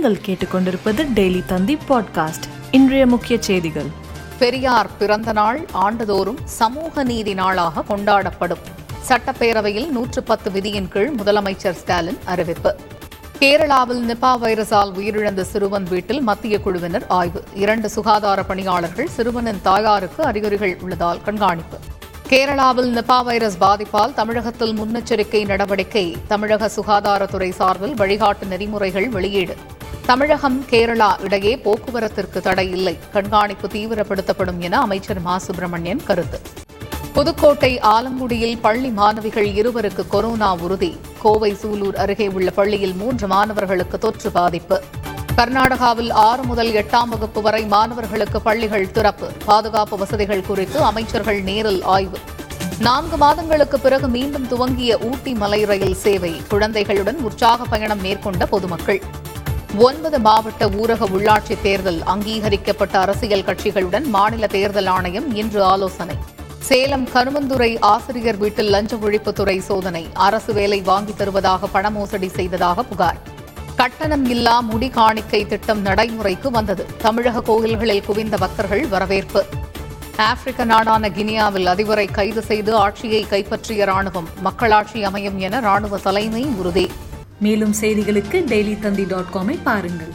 நீங்கள் கேட்டுக்கொண்டிருப்பது டெய்லி தந்தி பாட்காஸ்ட். இன்றைய முக்கிய செய்திகள். பெரியார் பிறந்த நாள் ஆண்டுதோறும் சமூக நீதி நாளாக கொண்டாடப்படும். சட்டப்பேரவையில் நூற்று பத்து விதியின் கீழ் முதலமைச்சர் ஸ்டாலின் அறிவிப்பு. கேரளாவில் நிபா வைரஸால் உயிரிழந்த சிறுவன் வீட்டில் மத்திய குழுவினர் ஆய்வு. இரண்டு சுகாதார பணியாளர்கள் சிறுவனின் தாயாருக்கு அறிகுறிகள் உள்ளதால் கண்காணிப்பு. கேரளாவில் நிபா வைரஸ் பாதிப்பால் தமிழகத்தில் முன்னெச்சரிக்கை நடவடிக்கை. தமிழக சுகாதாரத்துறை சார்பில் வழிகாட்டு நெறிமுறைகள் வெளியீடு. தமிழகம் கேரளா இடையே போக்குவரத்திற்கு தடை இல்லை. கண்காணிப்பு தீவிரப்படுத்தப்படும் என அமைச்சர் மா. சுப்பிரமணியன் கருத்து. புதுக்கோட்டை ஆலங்குடியில் பள்ளி மாணவிகள் இருவருக்கு கொரோனா உறுதி. கோவை சூலூர் அருகே உள்ள பள்ளியில் மூன்று மாணவர்களுக்கு தொற்று பாதிப்பு. கர்நாடகாவில் ஆறு முதல் எட்டாம் வகுப்பு வரை மாணவர்களுக்கு பள்ளிகள் திறப்பு. பாதுகாப்பு வசதிகள் குறித்து அமைச்சர்கள் நேரில் ஆய்வு. நான்கு மாதங்களுக்கு பிறகு மீண்டும் துவங்கிய ஊட்டி மலை ரயில் சேவை. குழந்தைகளுடன் உற்சாக பயணம் மேற்கொண்ட பொதுமக்கள். ஒன்பது மாவட்ட ஊரக உள்ளாட்சி தேர்தல் அங்கீகரிக்கப்பட்ட அரசியல் கட்சிகளுடன் மாநில தேர்தல் ஆணையம் இன்று ஆலோசனை. சேலம் கருமந்துறை ஆசிரியர் வீட்டில் லஞ்ச ஒழிப்புத்துறை சோதனை. அரசு வேலை வாங்கித் தருவதாக பண மோசடி செய்ததாக புகார். கட்டணம் இல்லா முடி காணிக்கை திட்டம் நடைமுறைக்கு வந்தது. தமிழக கோயில்களில் குவிந்த பக்தர்கள் வரவேற்பு. ஆப்பிரிக்க நாடான கினியாவில் அதிபரை கைது செய்து ஆட்சியை கைப்பற்றிய ராணுவம். மக்களாட்சி அமையும் என ராணுவ தலைமை உறுதி. மேலும் செய்திகளுக்கு டெய்லி தந்தி டாட் காமை பாருங்கள்.